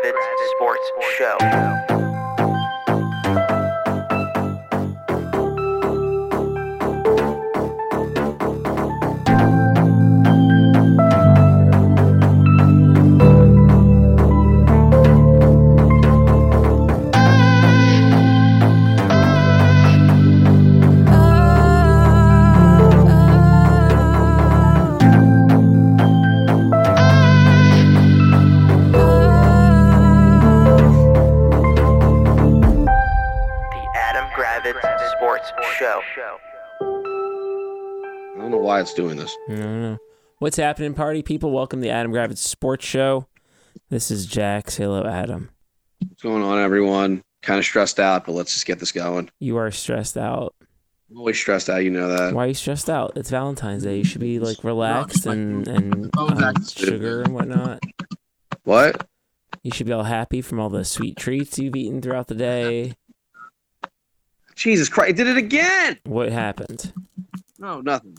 Gravitz Sports Show. Why it's doing this. I don't know. What's happening, party people? Welcome to the Adam Gravitz Sports Show. This is Jax. Hello, Adam. What's going on, everyone? Kind of stressed out, but let's just get this going. You are stressed out. I'm always stressed out, you know that. Why are you stressed out? It's Valentine's Day. You should be like relaxed and and on um, sugar and whatnot. What? You should be all happy from all the sweet treats you've eaten throughout the day. Jesus Christ! It did it again. What happened? No, nothing.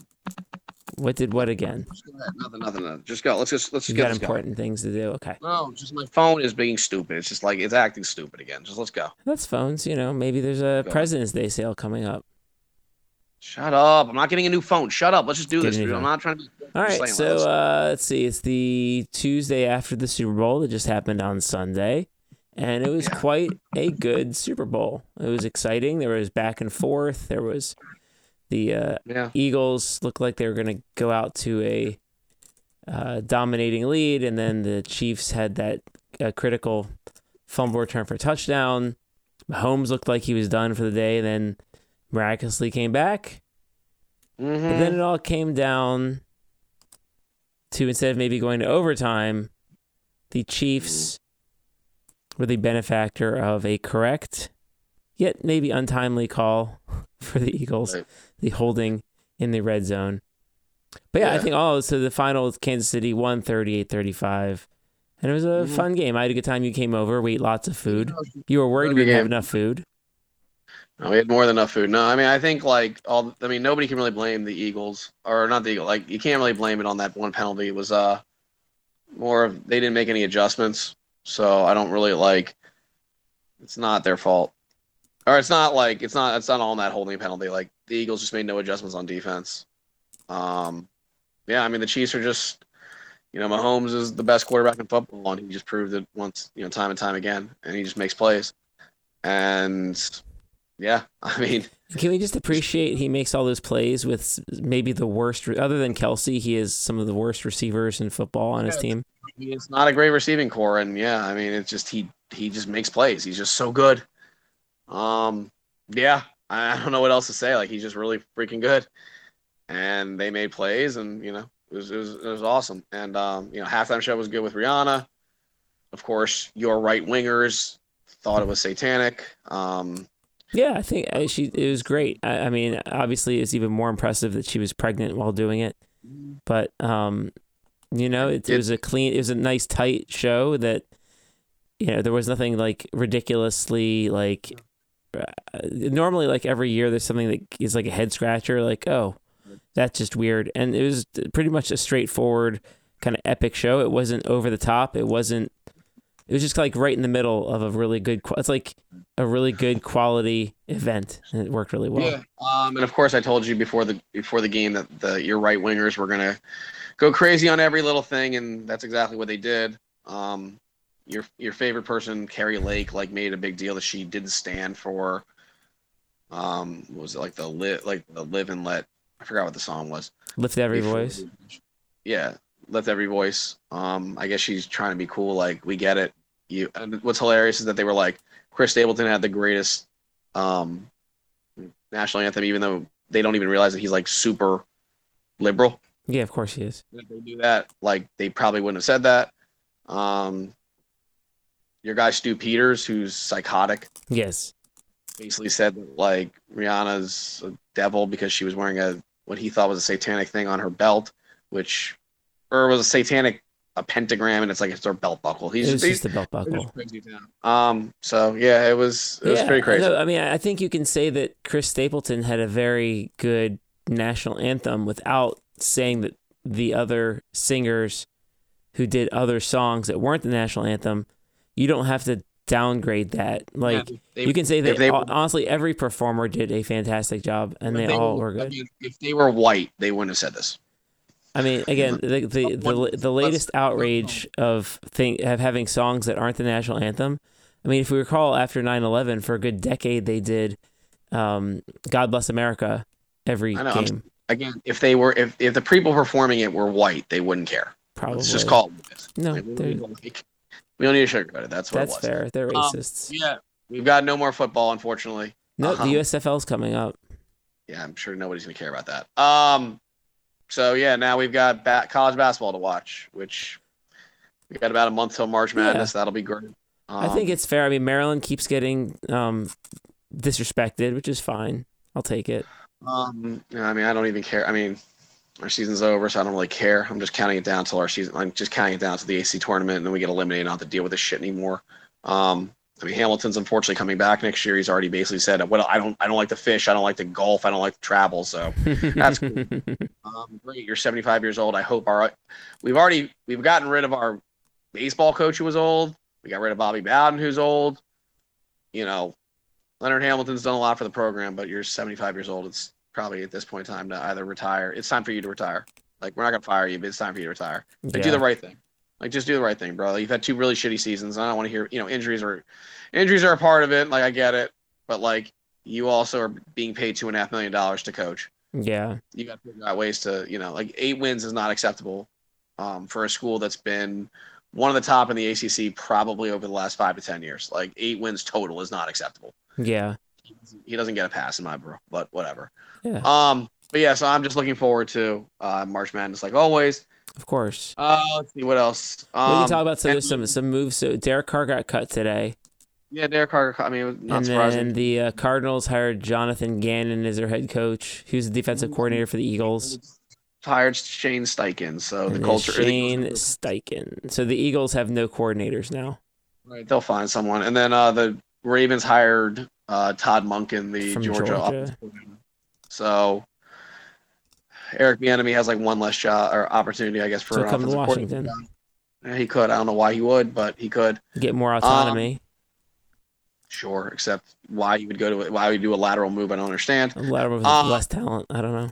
What did what again? Go. Nothing, nothing, nothing. Just go. Let's just let's You just get got important things to do. Okay, No, just my phone is being stupid. It's just like it's acting stupid again. Just let's go. that's phones. You know, maybe there's a Go. President's Day sale coming up. Shut up! I'm not getting a new phone. Shut up. Let's just do Get this, dude. I'm not trying to. Be, All right, so uh, let's see. It's the Tuesday after the Super Bowl that just happened on Sunday, and it was Yeah. quite a good Super Bowl. It was exciting. There was back and forth. There was the uh, yeah, Eagles looked like they were going to go out to a uh, dominating lead, and then the Chiefs had that uh, critical fumble return for touchdown. Mahomes looked like he was done for the day, and then miraculously came back. Mhm. But then it all came down to instead of maybe going to overtime, the Chiefs were the benefactor of a correct, yet maybe untimely call for the Eagles, Right. The holding in the red zone. But yeah, I think all so the final was Kansas City won 38-35. And it was a Mhm. fun game. I had a good time. You came over. We ate lots of food. You were worried we didn't have enough food. No, we had more than enough food. No, I mean, I think like all. I mean, nobody can really blame the Eagles, or not the Eagles. Like you can't really blame it on that one penalty. It was uh more of they didn't make any adjustments, so I don't really like. It's not their fault, or it's not like it's not it's not all in that holding penalty. Like the Eagles just made no adjustments on defense. Um, yeah, I mean the Chiefs are just. You know, Mahomes is the best quarterback in football, and he just proved it once, you know, time and time again, and he just makes plays. And yeah, I mean, Can we just appreciate he makes all those plays with maybe the worst, other than Kelce, he has some of the worst receivers in football on his Yeah. team. it's not a great receiving corps, and yeah, I mean, it's just he he just makes plays. He's just so good. Um, yeah, I I don't know what else to say. Like he's just really freaking good, and they made plays, and you know, it was it was, it was awesome. And um, you know, halftime show was good with Rihanna. Of course, your right wingers thought it was satanic. Um, Yeah, I think uh, she it was great. I, I mean, obviously, it's even more impressive that she was pregnant while doing it. But um, you know, it, it It- was a clean, it was a nice tight show that you know there was nothing like ridiculously like. Uh, normally, like every year, there's something that is like a head scratcher. Like, oh, that's just weird. And it was pretty much a straightforward kind of epic show. It wasn't over the top. It wasn't. It was just like right in the middle of a really good. It's like a really good quality event, and it worked really well. Yeah. Um, and of course, I told you before the before the game that the your right wingers were gonna go crazy on every little thing, and that's exactly what they did. Um, your your favorite person, Kari Lake, like made a big deal that she didn't stand for. Um, what was it like the live like the live and let? I forgot what the song was. Lift every Before- voice. Yeah, lift every voice. Um, I guess she's trying to be cool. Like we get it. You. And what's hilarious is that they were like Chris Stapleton had the greatest um, national anthem, even though they don't even realize that he's like super liberal. Yeah, of course he is. If they do that, like they probably wouldn't have said that. Um, your guy Stew Peters, who's psychotic, Yes. basically said that like Rihanna's a devil because she was wearing a what he thought was a satanic thing on her belt, which or was a satanic a pentagram and it's like it's her belt buckle. He's it was he's, just a belt buckle. just. Um so yeah, it was it was yeah, pretty crazy. I mean, I think you can say that Chris Stapleton had a very good national anthem without saying that the other singers who did other songs that weren't the national anthem you don't have to downgrade that. Like They- you can say that they honestly, every performer did a fantastic job, and if they all were, were I good. mean, if they were white, they wouldn't have said this. I mean, again, the the the, the latest outrage of thing of having songs that aren't the national anthem. I mean, if we recall, after 9-11, for a good decade, they did um, "God Bless America" every know, I'm- game. Again, if they were, if, if the people performing it were white, they wouldn't care. Probably. Let's just call it what it is. No, Like, we, don't need to, like, we don't need to sugarcoat it. That's what That's it was. fair. They're Um, racists. Yeah, we've got no more football, unfortunately. no, uh-huh. the USFL's coming up. Yeah, I'm sure nobody's gonna care about that. Um, so yeah, now we've got ba- college basketball to watch, which we got about a month till March Yeah. Madness. That'll be great. Um, I think it's fair. I mean, Maryland keeps getting um, disrespected, which is fine. I'll take it. Um, yeah, I mean, I don't even care. I mean, our season's over, so I don't really care. I'm just counting it down till our season. I'm just counting it down to the AC tournament, and then we get eliminated. Not have to deal with this shit anymore. Um, I mean, Hamilton's unfortunately coming back next year. He's already basically said, "Well, I don't, I don't like to fish. I don't like to golf. I don't like to travel." So, That's cool. um, great. You're 75 years old. I hope our, we've already, we've gotten rid of our baseball coach who was old. We got rid of Bobby Bowden, who's old. You know, Leonard Hamilton's done a lot for the program, but you're 75 years old. It's probably at this point in time to either retire. It's time for you to retire. Like we're not gonna fire you, but it's time for you to retire. Like do the right thing. Like just do the right thing, bro. Like, you've had two really shitty seasons. and I don't want to hear, you know, injuries are injuries are a part of it. Like I get it, but like you also are being paid two and a half million dollars to coach. yeah, You got to figure out ways to, you know, like eight wins is not acceptable um, for a school that's been one of the top in the ACC probably over the last five to ten years. Like eight wins total is not acceptable yeah, he doesn't get a pass in my bro, but whatever. yeah. Um, but yeah, so I'm just looking forward to uh, March Madness, like always. Of course. Uh, let's see what else. we Um, can talk about some and- some some moves. So Derek Carr got cut today, Yeah, Derek Carter. I mean, it was not and surprising. then the uh, Cardinals hired Jonathan Gannon as their head coach, who's the defensive coordinator for the Eagles. Hired Shane Steichen, so And the culture. Shane Steichen. So the Eagles have no coordinators now Right, they'll find someone, and then uh, the Ravens hired uh, Todd Monken, the From Georgia. Georgia. So Eric Bieniemy has like one less shot or opportunity, I guess, for To an come to Washington. Yeah, he could. I don't know why he would, but he could. get more Um, autonomy. Sure, except why you would go to why would you do a lateral move? I don't understand. a lot of uh, less talent. I don't know.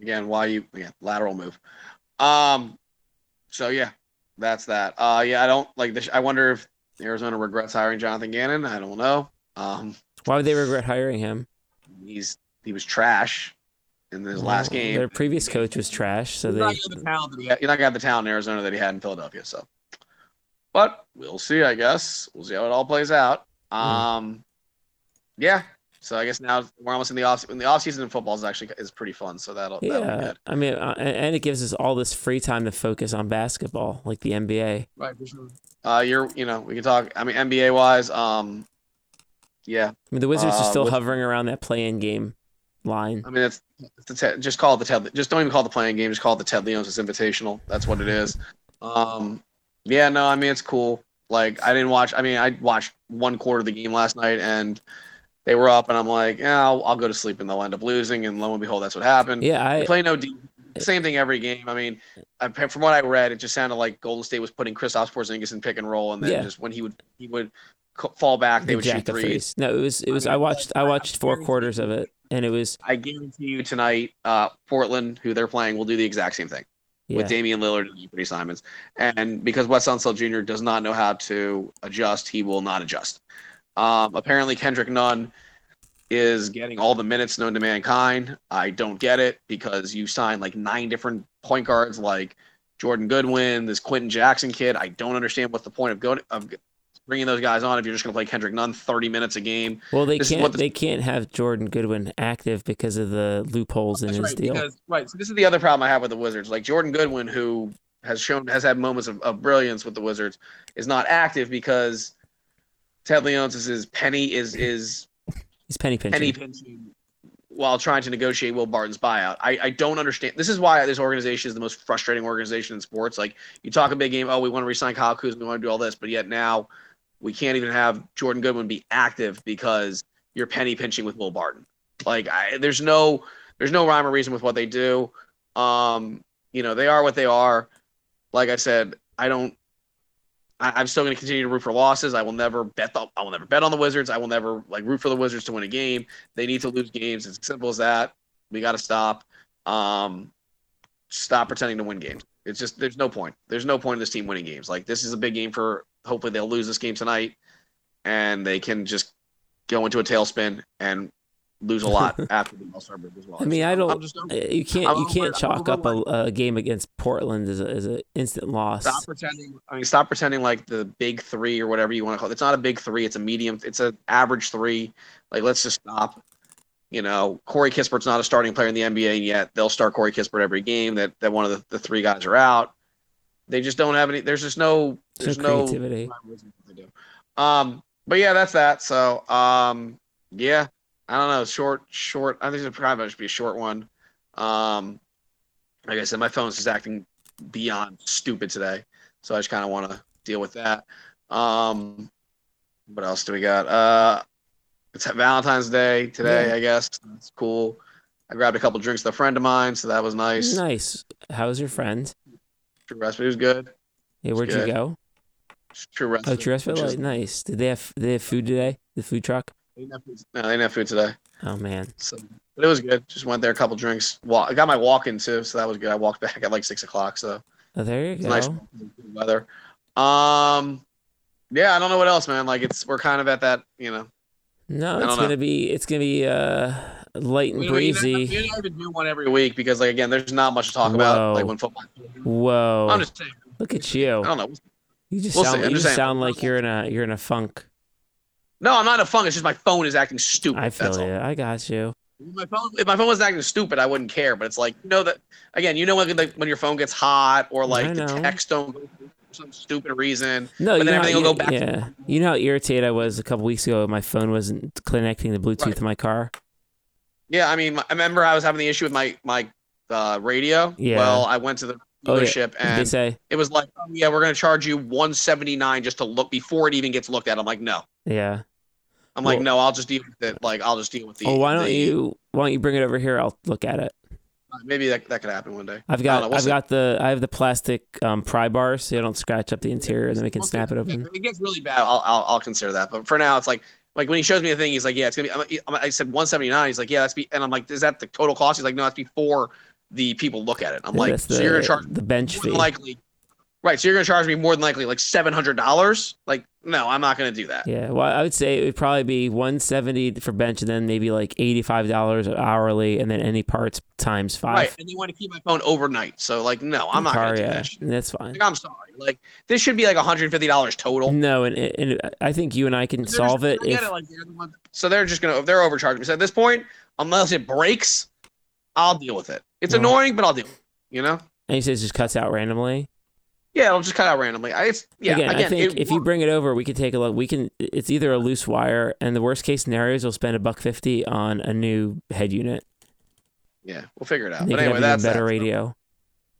Again, why you yeah lateral move? Um, so yeah, that's that. Uh, yeah, I don't like this. I wonder if Arizona regrets hiring Jonathan Gannon. I don't know. Um, Why would they regret hiring him? he's he was trash in his last game. Their previous coach was trash, so He's they not the talent that had- You're not gonna have the talent in Arizona that he had in Philadelphia. So, but we'll see. I guess we'll see how it all plays out. Um, yeah. So I guess now we're almost in the off. In the off season in football is actually is pretty fun. So that'll that'll be yeah. good. I mean, uh, and and it gives us all this free time to focus on basketball, like the NBA. Right, for sure. Uh, you're, you know, we can talk. I mean, NBA wise, um, yeah. I mean, the Wizards are Uh, still with- hovering around that play-in game line. I mean, it's, it's the Ted, just call it the Ted. Just don't even call it the play-in game. Just call it the Ted Leonsis Invitational. That's what it is. Um, yeah, no, I mean it's cool. Like I didn't watch. I mean, I watched one quarter of the game last night, and they were up, and I'm like, yeah, I'll, I'll go to sleep, and they'll end up losing, and lo and behold, that's what happened. Yeah, They I play no deep. Same thing every game. I mean, from what I read, it just sounded like Golden State was putting Kristaps Porzingis in pick and roll, and then Yeah. just when he would he would fall back, they would shoot jack of threes. No, it was it was. I I watched I watched four quarters of it, and it was I guarantee you tonight, uh, Portland, who they're playing, will do the exact same thing yeah. with Damian Lillard and Anthony Simons. And because Wes Unseld Jr. does not know how to adjust, he will not adjust. Um, apparently, Kendrick Nunn is getting all the minutes known to mankind. I don't get it because you signed like nine different point guards, like Jordan Goodwin, this Quenton Jackson kid. I don't understand what's the point of going of bringing those guys on if you're just going to play Kendrick Nunn 30 minutes a game. Well, they This can't what the- they can't have Jordan Goodwin active because of the loopholes in his right, deal. because right. So this is the other problem I have with the Wizards. Like Jordan Goodwin, who has shown has had moments of, of brilliance with the Wizards, is not active because Ted Leonsis is penny is is He's penny pinching. penny pinching while trying to negotiate Will Barton's buyout. I, I don't understand. This is why this organization is the most frustrating organization in sports. Like you talk a big game, oh, we want to resign Kyle Kuzma, we want to do all this, but yet now we can't even have Jordan Goodwin be active because you're penny pinching with Will Barton. Like I, there's no there's no rhyme or reason with what they do. Um, you know, they are what they are. Like I said, I don't I, I'm still going to continue to root for losses. I will never bet. The, I will never bet on the Wizards. I will never like root for the Wizards to win a game. They need to lose games. It's as simple as that. We got to stop. Um, stop pretending to win games. It's just there's no point. There's no point in this team winning games. Like this is a big game for. Hopefully they'll lose this game tonight, and they can just go into a tailspin and lose a lot after the All Star break as well. I mean, I don't. Just uh, you can't. I'm You can't. Chalk up a, a game against Portland as a, as an instant loss. Stop pretending. I mean, stop pretending like the big three or whatever you want to call it. It's not a big three. It's a medium. It's an average three. Like, let's just stop. You know, Corey Kispert's not a starting player in the NBA yet. They'll start Corey Kispert every game. That that one of the, the three guys are out. They just don't have any. There's just no. There's no no. creativity. Do. Um, but yeah, that's that. So, um, yeah, I don't know. Short, short. I think it's probably should be a short one. Um, like I said, my phone's just acting beyond stupid today, so I just kind of want to deal with that. Um, what else do we got? Uh, it's Valentine's Day today, Yeah. I guess. That's cool. I grabbed a couple drinks with a friend of mine, so that was nice. Nice. How was your friend? True Respite was good. Yeah, where'd you good. go? True Respite. Oh, which is- Like, nice. Did they have did they have food today? The food truck. They didn't have food- No, they didn't have food today. Oh man. So, but it was good. Just went there, a couple drinks. Walk, I got my walk in too, so that was good. I walked back at like six o'clock, so Oh, there you go. nice weather. Um, yeah, I don't know what else, man. Like it's we're kind of at that, you know. No, it's gonna know. be it's gonna be uh light and We, we, breezy. we don't even do one every week because, like, again, there's not much to talk about. Like when football. Whoa! I'm just saying. Look at you. I don't know. You just We'll sound you just just sound like you're in a you're in a funk. No, I'm not a funk. It's just my phone is acting stupid. I feel all. you. I got you. My phone, if my phone was acting stupid, I wouldn't care. But it's like you know that again, you know when like, when your phone gets hot or like the text don't go for some stupid reason. No, But you then how- everything will go back to Yeah, you know how irritated I was a couple weeks ago. My phone wasn't connecting the Bluetooth Right. in my car. Yeah, I mean, I remember I was having the issue with my my uh, radio. Yeah. Well, I went to the Oh, yeah. dealership they and say? it was like, oh, yeah, we're gonna charge you 179 just to look before it even gets looked at. I'm like, no. Yeah. I'm like, Well- no, I'll just deal with it. Like, I'll just deal with the. Oh, why don't the- you? Why don't you bring it over here? I'll look at it. Maybe that that could happen one day. I've got know, we'll I've see. got the I have the plastic um, pry bar so you don't scratch up the interior and then we can We'll see. snap it If open. it gets really bad, I'll, I'll I'll consider that. But for now, it's like like when he shows me the thing, he's like, yeah, it's gonna be. I'm- I said 179. He's like, yeah, that's be. And I'm like, is that the total cost? He's like, no, that's before the people look at it. I'm Yeah, like, that's so you're gonna charge the bench fee. likely, right? So you're gonna charge me more than likely like seven hundred dollars? Like, no, I'm not gonna do that. Yeah, well, I would say it would probably be one seventy for bench, and then maybe like eighty five dollars hourly, and then any parts times five. Right, and they want to keep my phone overnight. So like, no, I'm not gonna do yeah, that. Shit. That's fine. Like, I'm sorry. Like, this should be like 150 dollars total. No, and, and I think you and I can solve just- it if like, they're so they're just gonna they're overcharging me. So at this point, unless it breaks, I'll deal with it. It's Yeah. annoying, but I'll deal. with it, You know? and he says it just cuts out randomly. Yeah, it'll just cut out randomly. I, yeah. again, Again, I think if you bring it over, we can take a look. We can. It's either a loose wire, and the worst case scenario is we'll spend a buck fifty on a new head unit. yeah, we'll figure it out. But anyway, that's better that. radio.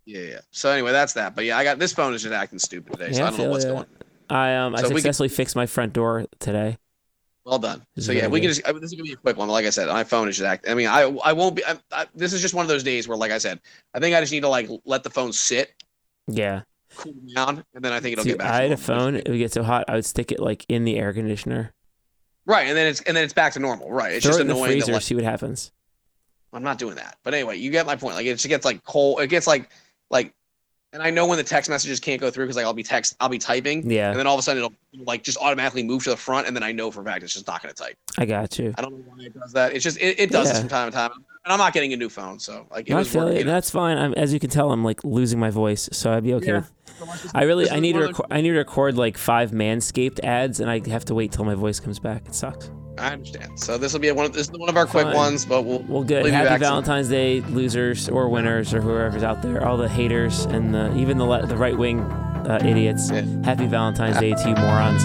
Yeah, yeah. So anyway, that's that. But yeah, I got this phone is just acting stupid today, so Yeah, I I don't know what's going. on. I um I So can- successfully fixed my front door today. Well done. This So yeah, we can just. I mean, this is gonna be a quick one. Like I said, my phone is just acting. I mean, I I won't be. I, I, this is just one of those days where, like I said, I think I just need to like let the phone sit, Yeah, cool down, and then I think it'll See, get back. I had a phone. It would get so hot, I would stick it like in the air conditioner. Right, and then it's and then it's back to normal. Right, it's Throw just it in the annoying. freezer, That, like, see what happens. I'm not doing that. But anyway, you get my point. Like it just gets like cold. It gets like like, and I know when the text messages can't go through because like I'll be text, I'll be typing, Yeah, and then all of a sudden it'll like just automatically move to the front, and then I know for a fact it's just not going to type. I got you. I don't know why it does that. It's just it, it does Yeah. this from time to time, and I'm not getting a new phone, so like it No, I feel it. That's fine. I'm, as you can tell, I'm like losing my voice, so I'd be okay. Yeah. with I really, I need to, record, I need to record like five Manscaped ads, and I have to wait till my voice comes back. It sucks. I understand. So this will be one of this is one of our quick ones, but we'll Well, good. We'll be Happy back soon. Valentine's Day, losers or winners or whoever's out there, all the haters and the, even the le- the right wing uh, idiots. Yeah. Happy Valentine's Day to you morons.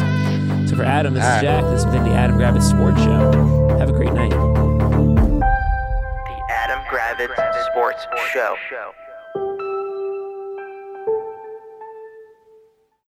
So for Adam, this All is right. Jack. This has been the Adam Gravitz Sports Show. Have a great night. The Adam Gravitz Sports Show.